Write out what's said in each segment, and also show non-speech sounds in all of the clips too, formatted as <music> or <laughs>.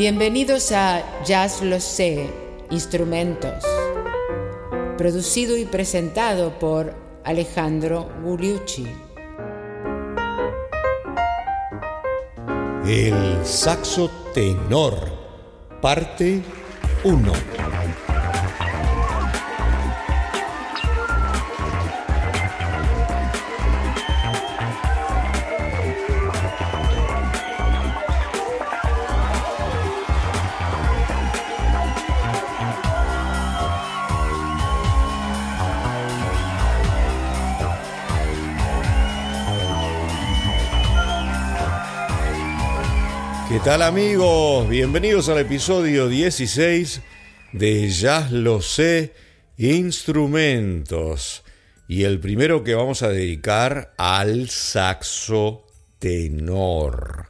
Bienvenidos a Jazz Lo Sé, Instrumentos, producido y presentado por Alejandro Gugliucci. El saxo tenor, parte 1. ¿Qué tal amigos? Bienvenidos al episodio 16 de Jazz Lo Sé Instrumentos. Y el primero que vamos a dedicar al saxo tenor.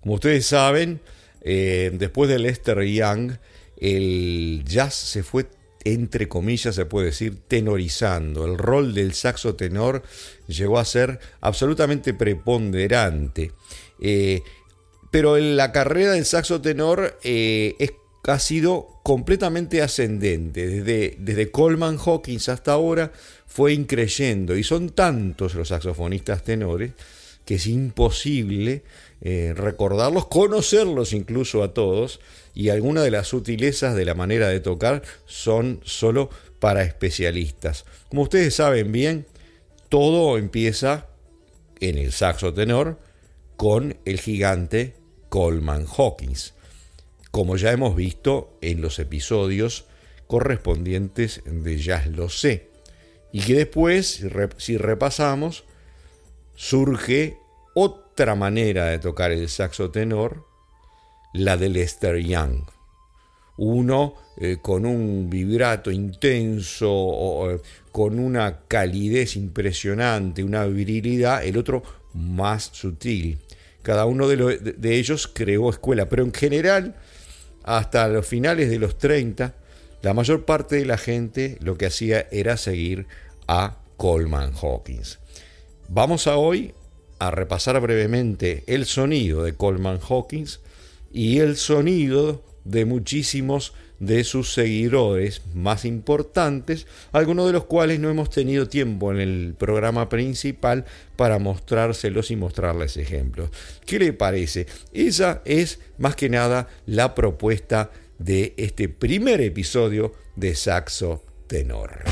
Como ustedes saben, eh, después de Lester Young, el jazz se fue, entre comillas, se puede decir, tenorizando. El rol del saxo tenor llegó a ser absolutamente preponderante. Eh, pero en la carrera del saxo tenor eh, ha sido completamente ascendente. Desde, desde Coleman Hawkins hasta ahora fue increyendo y son tantos los saxofonistas tenores que es imposible eh, recordarlos, conocerlos incluso a todos, y algunas de las sutilezas de la manera de tocar son solo para especialistas. Como ustedes saben bien, todo empieza en el saxo tenor con el gigante Coleman Hawkins, como ya hemos visto en los episodios correspondientes de Jazz Lo Sé, y que después, si repasamos, surge otra manera de tocar el saxo tenor, la de Lester Young. Uno eh, con un vibrato intenso, o, con una calidez impresionante, una virilidad, el otro más sutil. Cada uno de, ellos creó escuela, pero en general, hasta los finales de los 30, la mayor parte de la gente lo que hacía era seguir a Coleman Hawkins. Vamos hoy a repasar brevemente el sonido de Coleman Hawkins y el sonido de muchísimos de sus seguidores más importantes, algunos de los cuales no hemos tenido tiempo en el programa principal para mostrárselos y mostrarles ejemplos. ¿Qué le parece? Esa es más que nada la propuesta de este primer episodio de Saxo Tenor.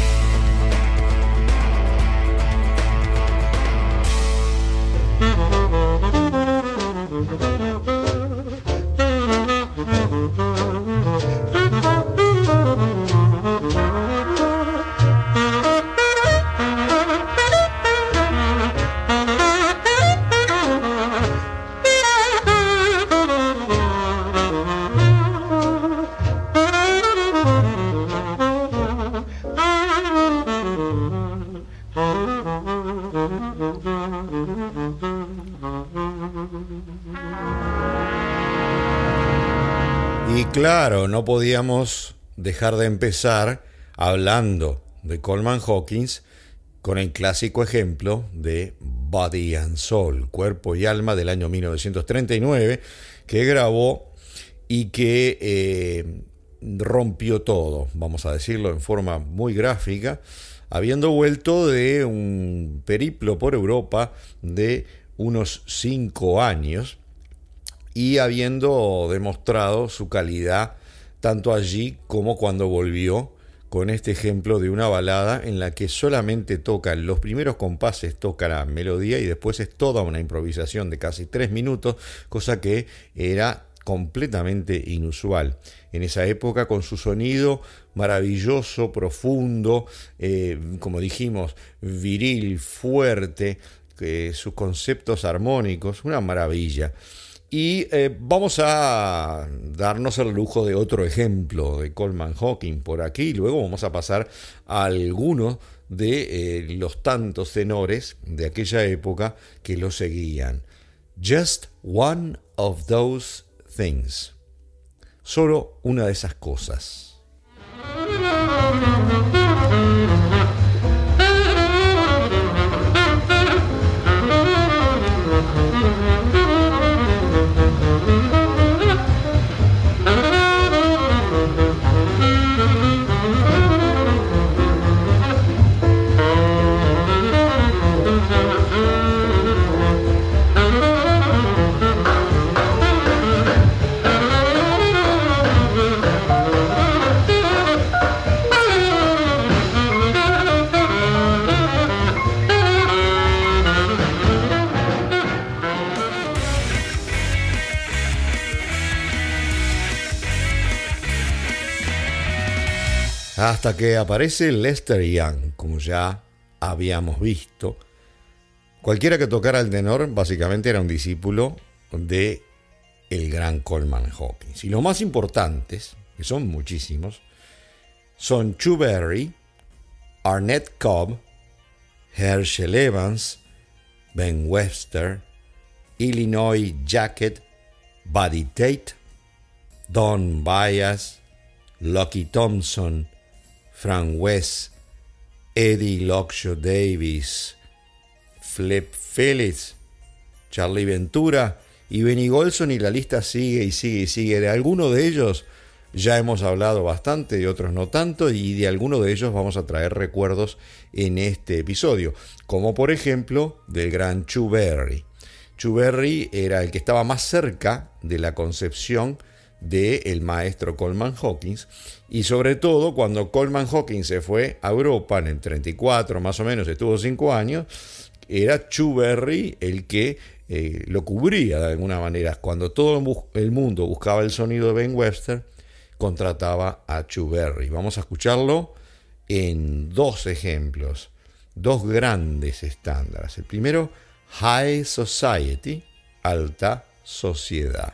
Claro, no podíamos dejar de empezar hablando de Coleman Hawkins con el clásico ejemplo de Body and Soul, Cuerpo y Alma del año 1939, que grabó y que eh, rompió todo, vamos a decirlo en forma muy gráfica, habiendo vuelto de un periplo por Europa de unos cinco años, y habiendo demostrado su calidad tanto allí como cuando volvió con este ejemplo de una balada en la que solamente toca los primeros compases, toca la melodía y después es toda una improvisación de casi tres minutos, cosa que era completamente inusual. En esa época con su sonido maravilloso, profundo, eh, como dijimos, viril, fuerte, eh, sus conceptos armónicos, una maravilla. Y eh, vamos a darnos el lujo de otro ejemplo de Coleman Hawking por aquí. Y luego vamos a pasar a algunos de eh, los tantos tenores de aquella época que lo seguían. Just one of those things. Solo una de esas cosas. Hasta que aparece Lester Young, como ya habíamos visto. Cualquiera que tocara el tenor básicamente era un discípulo de el gran Coleman Hawkins. Y los más importantes, que son muchísimos, son Chu Berry, Arnett Cobb, Herschel Evans, Ben Webster, Illinois Jacket, Buddy Tate, Don Byas, Lucky Thompson, Frank West, Eddie Lockshaw Davis, Flip Phillips, Charlie Ventura y Benny Golson y la lista sigue y sigue y sigue. De alguno de ellos ya hemos hablado bastante, de otros no tanto, y de alguno de ellos vamos a traer recuerdos en este episodio, como por ejemplo del gran. Chu Berry era el que estaba más cerca de la concepción del maestro Coleman Hawkins y sobre todo cuando Coleman Hawkins se fue a Europa en el 34 más o menos, estuvo cinco años, era Chu Berry el que eh, lo cubría de alguna manera. Cuando todo el mundo buscaba el sonido de Ben Webster, contrataba a Berry. Vamos a escucharlo en dos ejemplos, dos grandes estándares. El primero, High Society, alta sociedad.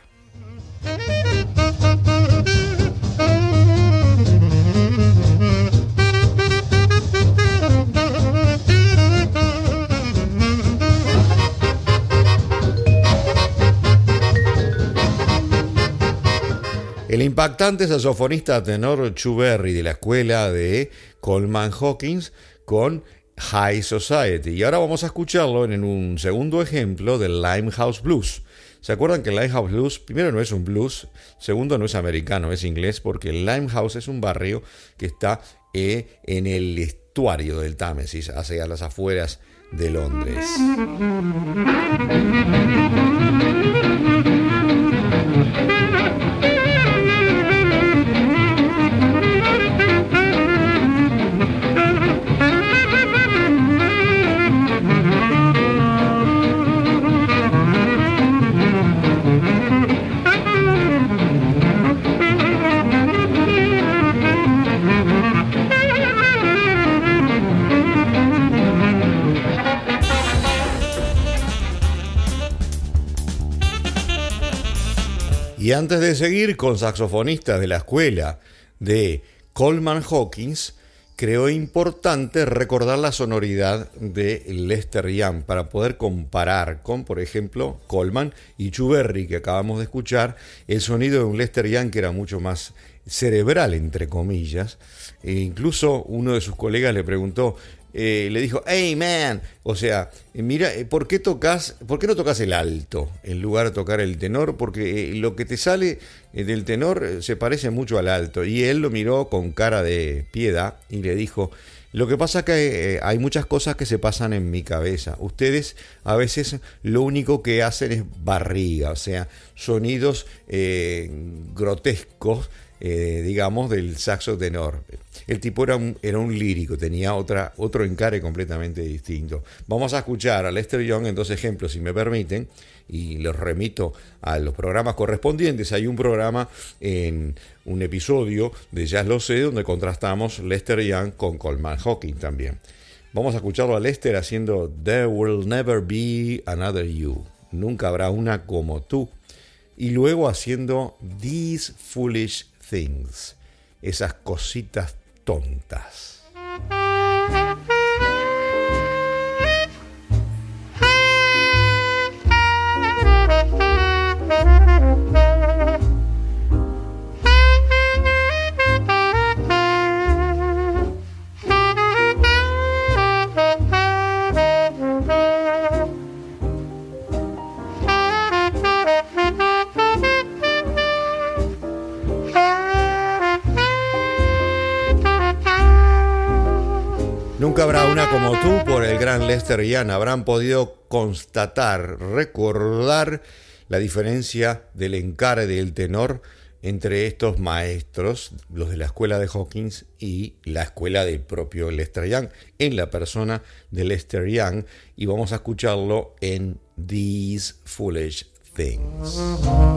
El impactante saxofonista tenor Berry de la escuela de Coleman Hawkins con High Society. Y ahora vamos a escucharlo en un segundo ejemplo del Limehouse Blues. ¿Se acuerdan que el Limehouse Blues, primero no es un blues, segundo no es americano, es inglés, porque el Limehouse es un barrio que está eh, en el estuario del Támesis, hacia las afueras de Londres. Antes de seguir con saxofonistas de la escuela de Coleman Hawkins, creo importante recordar la sonoridad de Lester Young para poder comparar con, por ejemplo, Coleman y Chuberry, que acabamos de escuchar, el sonido de un Lester Young que era mucho más cerebral, entre comillas. E incluso uno de sus colegas le preguntó, eh, le dijo, hey man, o sea, eh, mira, eh, ¿por qué tocas, por qué no tocas el alto en lugar de tocar el tenor? Porque lo que te sale del tenor se parece mucho al alto. Y él lo miró con cara de piedad y le dijo, lo que pasa es que hay muchas cosas que se pasan en mi cabeza. Ustedes a veces lo único que hacen es barriga, o sea, sonidos grotescos, digamos, del saxo tenor. El tipo era un, era un lírico, tenía otra, otro encare completamente distinto. Vamos a escuchar a Lester Young en dos ejemplos, si me permiten, y los remito a los programas correspondientes. Hay un programa en un episodio de Jazz Lo Sé donde contrastamos Lester Young con Coleman Hawking también. Vamos a escucharlo a Lester haciendo There Will Never Be Another You. Nunca habrá una como tú. Y luego haciendo These Foolish Things. Esas cositas tontas. Lester Young. Habrán podido constatar, recordar la diferencia del encare del tenor entre estos maestros, los de la escuela de Hawkins y la escuela del propio Lester Young, en la persona de Lester Young, y vamos a escucharlo en These Foolish Things.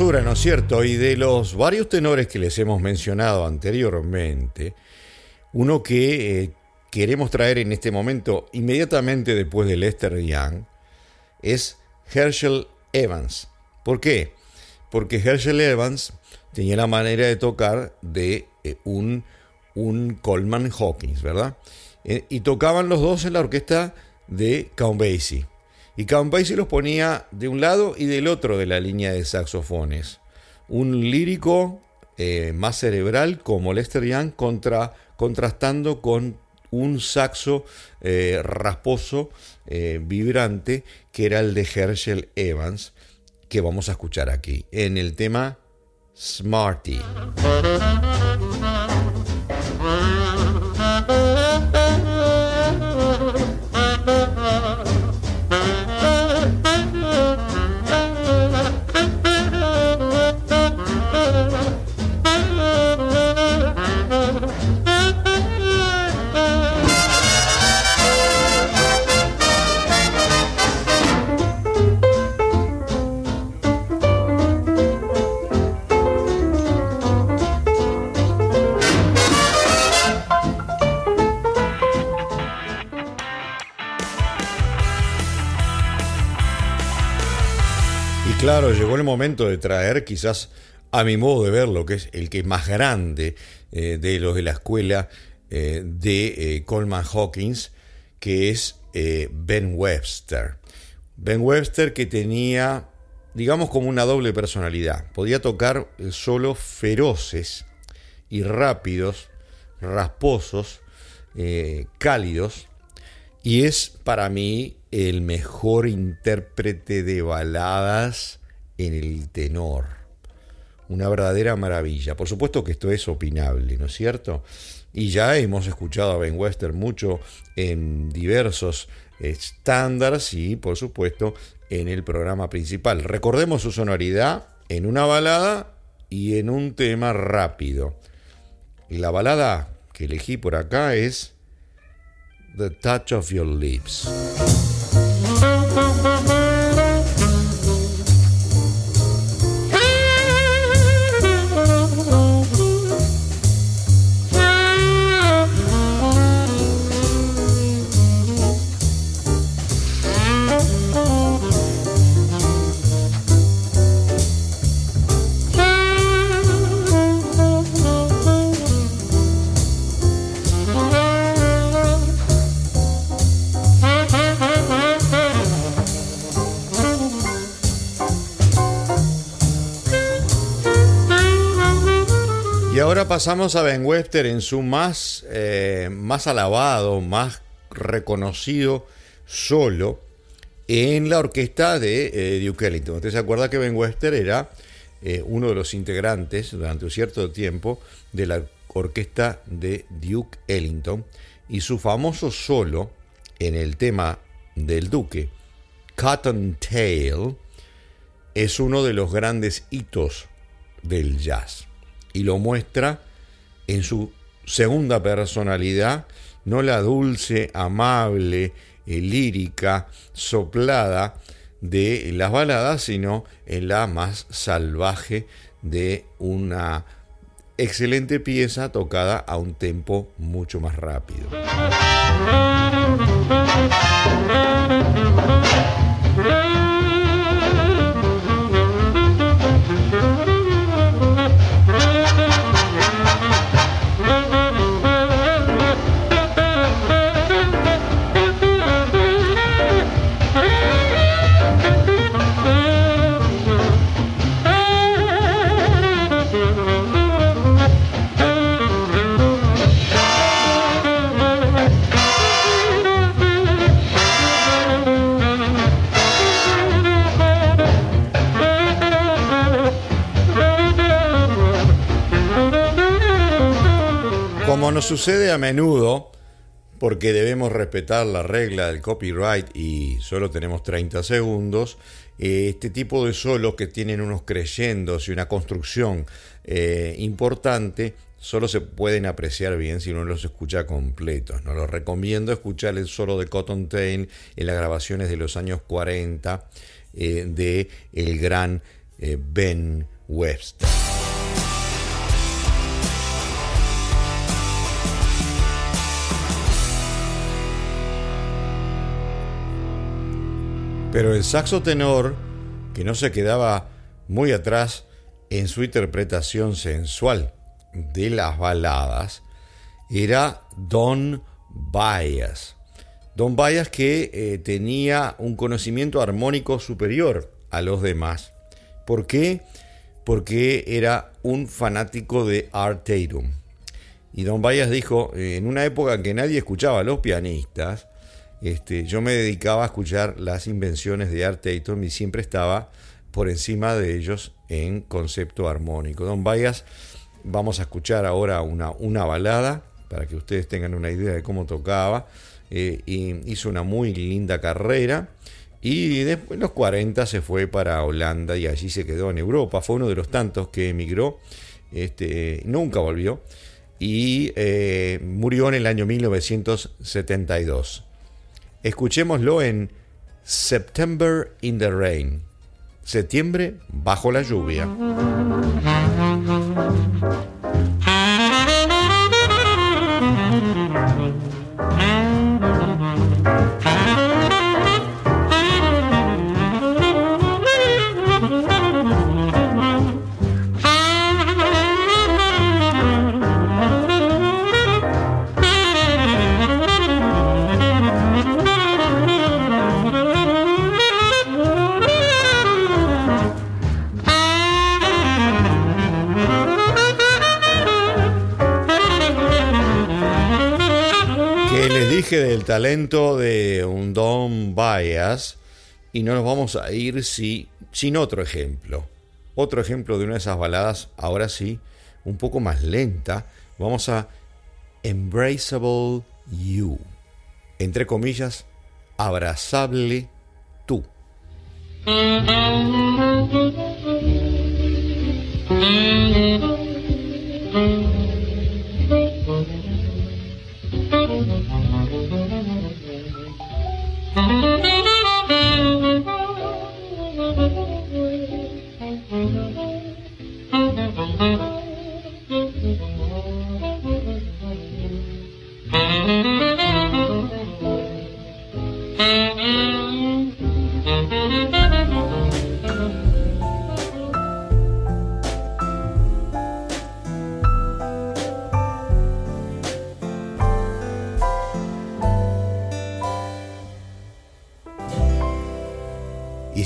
¿No es cierto? Y de los varios tenores que les hemos mencionado anteriormente, uno que eh, queremos traer en este momento, inmediatamente después de Lester Young, es Herschel Evans. ¿Por qué? Porque Herschel Evans tenía la manera de tocar de eh, un, un Coleman Hawkins, ¿verdad? Eh, y tocaban los dos en la orquesta de Count Basie. Y Count Basie los ponía de un lado y del otro de la línea de saxofones. Un lírico eh, más cerebral como Lester Young contra, contrastando con un saxo eh, rasposo, eh, vibrante, que era el de Herschel Evans, que vamos a escuchar aquí en el tema Smarty. De traer quizás a mi modo de ver lo que es el que es más grande eh, de los de la escuela eh, de eh, Coleman Hawkins, que es Ben Webster. Ben Webster que tenía, digamos, como una doble personalidad. Podía tocar solos feroces y rápidos, rasposos, cálidos, y es para mí el mejor intérprete de baladas en el tenor. Una verdadera maravilla. Por supuesto que esto es opinable, ¿no es cierto? Y ya hemos escuchado a Ben Wester mucho en diversos estándares y, por supuesto, en el programa principal. Recordemos su sonoridad en una balada y en un tema rápido. La balada que elegí por acá es The Touch of Your Lips. Pasamos a Ben Webster en su más, eh, más alabado, más reconocido solo en la orquesta de eh, Duke Ellington. Usted se acuerda que Ben Webster era eh, uno de los integrantes durante un cierto tiempo de la orquesta de Duke Ellington y su famoso solo en el tema del Duque, Cotton Tail, es uno de los grandes hitos del jazz y lo muestra en su segunda personalidad, no la dulce, amable, eh, lírica, soplada de las baladas, sino en la más salvaje de una excelente pieza tocada a un tempo mucho más rápido. Sucede a menudo, porque debemos respetar la regla del copyright y solo tenemos 30 segundos, eh, este tipo de solos que tienen unos creyentes y una construcción eh, importante solo se pueden apreciar bien si uno los escucha completos. No los recomiendo escuchar el solo de Cotton Tail en las grabaciones de los años 40 eh, de el gran eh, Ben Webster. Pero el saxo tenor, que no se quedaba muy atrás en su interpretación sensual de las baladas, era Don Bayas. Don Bayas que eh, tenía un conocimiento armónico superior a los demás. ¿Por qué? Porque era un fanático de Art Tatum. Y Don Bayas dijo, eh, en una época en que nadie escuchaba a los pianistas, este, yo me dedicaba a escuchar las invenciones de Art Tatum y siempre estaba por encima de ellos en concepto armónico. Don Bayas, vamos a escuchar ahora una, balada para que ustedes tengan una idea de cómo tocaba. Eh, y hizo una muy linda carrera. Y después en los 40 se fue para Holanda y allí se quedó en Europa. Fue uno de los tantos que emigró. Este, nunca volvió. Y eh, murió en el año 1972. Escuchémoslo en September in the Rain. Septiembre bajo la lluvia. Talento de un Don Bias y no nos vamos a ir si, sin otro ejemplo. Otro ejemplo de una de esas baladas, ahora sí, un poco más lenta. Vamos a Embraceable You. Entre comillas, abrazable tú. <laughs>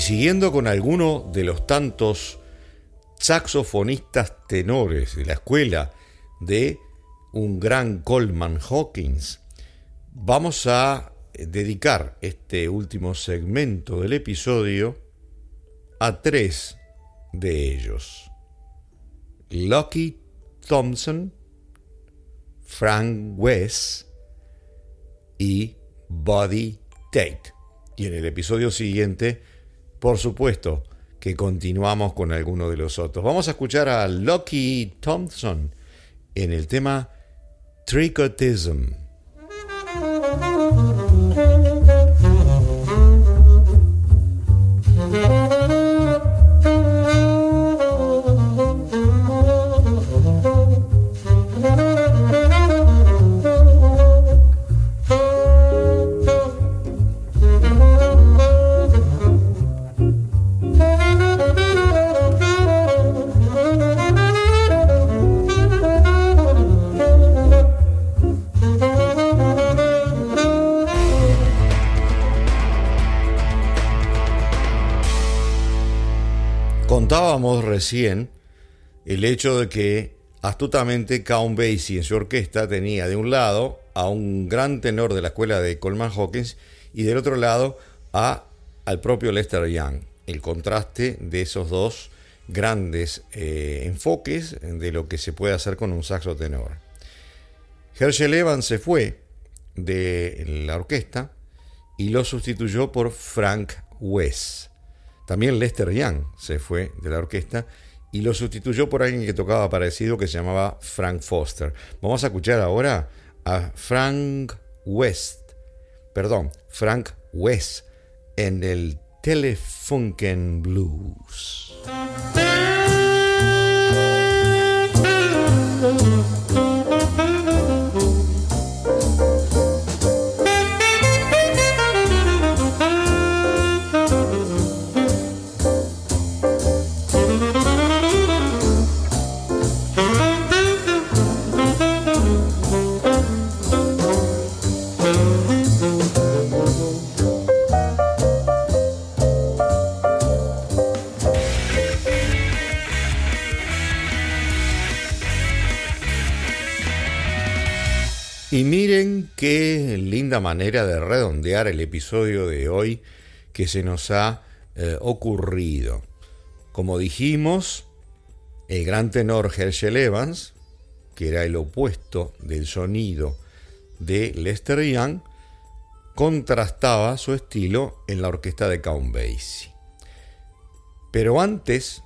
siguiendo con alguno de los tantos saxofonistas tenores de la escuela de un gran Coleman Hawkins, vamos a dedicar este último segmento del episodio a tres de ellos. Lucky Thompson, Frank West y Buddy Tate. Y en el episodio siguiente por supuesto que continuamos con alguno de los otros. Vamos a escuchar a Lucky Thompson en el tema Tricotism. Recién el hecho de que astutamente Count Basie en su orquesta tenía de un lado a un gran tenor de la escuela de Coleman Hawkins y del otro lado a, al propio Lester Young. El contraste de esos dos grandes eh, enfoques de lo que se puede hacer con un saxo tenor. Herschel Evans se fue de la orquesta y lo sustituyó por Frank West. También Lester Young se fue de la orquesta y lo sustituyó por alguien que tocaba parecido que se llamaba Frank Foster. Vamos a escuchar ahora a Frank West, perdón, Frank West en el Telefunken Blues. Y miren qué linda manera de redondear el episodio de hoy que se nos ha eh, ocurrido. Como dijimos, el gran tenor Herschel Evans, que era el opuesto del sonido de Lester Young, contrastaba su estilo en la orquesta de Count Basie. Pero antes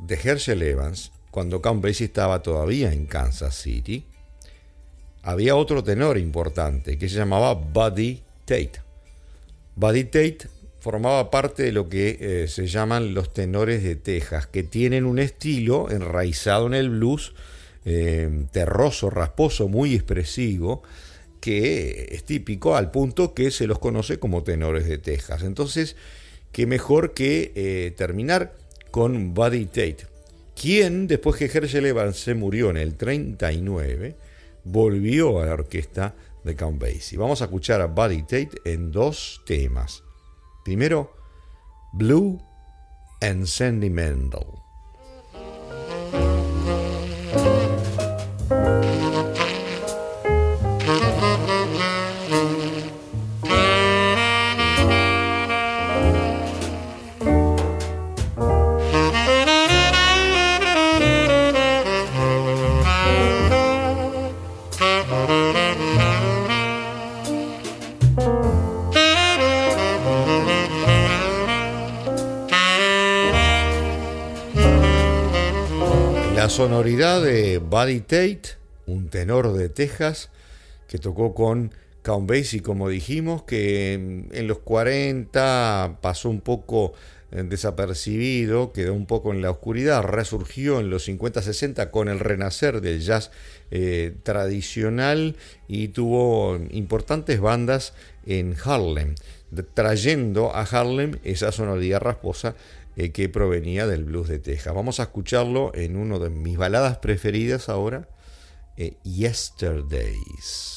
de Herschel Evans, cuando Count Basie estaba todavía en Kansas City, había otro tenor importante que se llamaba Buddy Tate. Buddy Tate formaba parte de lo que eh, se llaman los tenores de Texas, que tienen un estilo enraizado en el blues, eh, terroso, rasposo, muy expresivo, que es típico al punto que se los conoce como tenores de Texas. Entonces, qué mejor que eh, terminar con Buddy Tate, quien después que Herschel Evans se murió en el 39, volvió a la orquesta de Count Basie. Vamos a escuchar a Buddy Tate en dos temas. Primero, Blue and Sentimental. Sonoridad de Buddy Tate, un tenor de Texas que tocó con Count Basie, como dijimos, que en los 40 pasó un poco eh, desapercibido, quedó un poco en la oscuridad, resurgió en los 50-60 con el renacer del jazz eh, tradicional y tuvo importantes bandas en Harlem, trayendo a Harlem esa sonoridad rasposa eh, que provenía del blues de Texas. Vamos a escucharlo en uno de mis baladas preferidas ahora, eh, Yesterdays.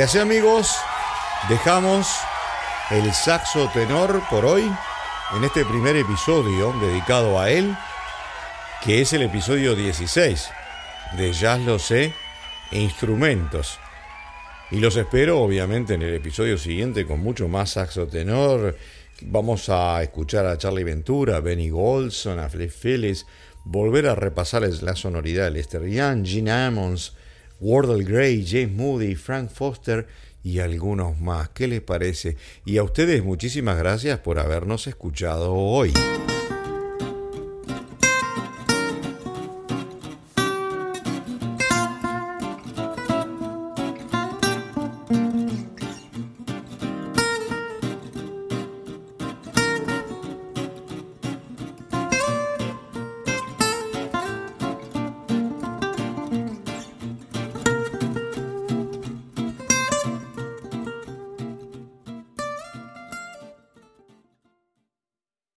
Y así amigos, dejamos el saxo tenor por hoy en este primer episodio dedicado a él, que es el episodio 16 de Jazz Lo Sé e Instrumentos. Y los espero obviamente en el episodio siguiente con mucho más saxo tenor. Vamos a escuchar a Charlie Ventura, a Benny Golson, a Flip Phillips, volver a repasar la sonoridad de Lester Young, Gene Ammons, Wardle Gray, James Moody, Frank Foster y algunos más. ¿Qué les parece? Y a ustedes muchísimas gracias por habernos escuchado hoy.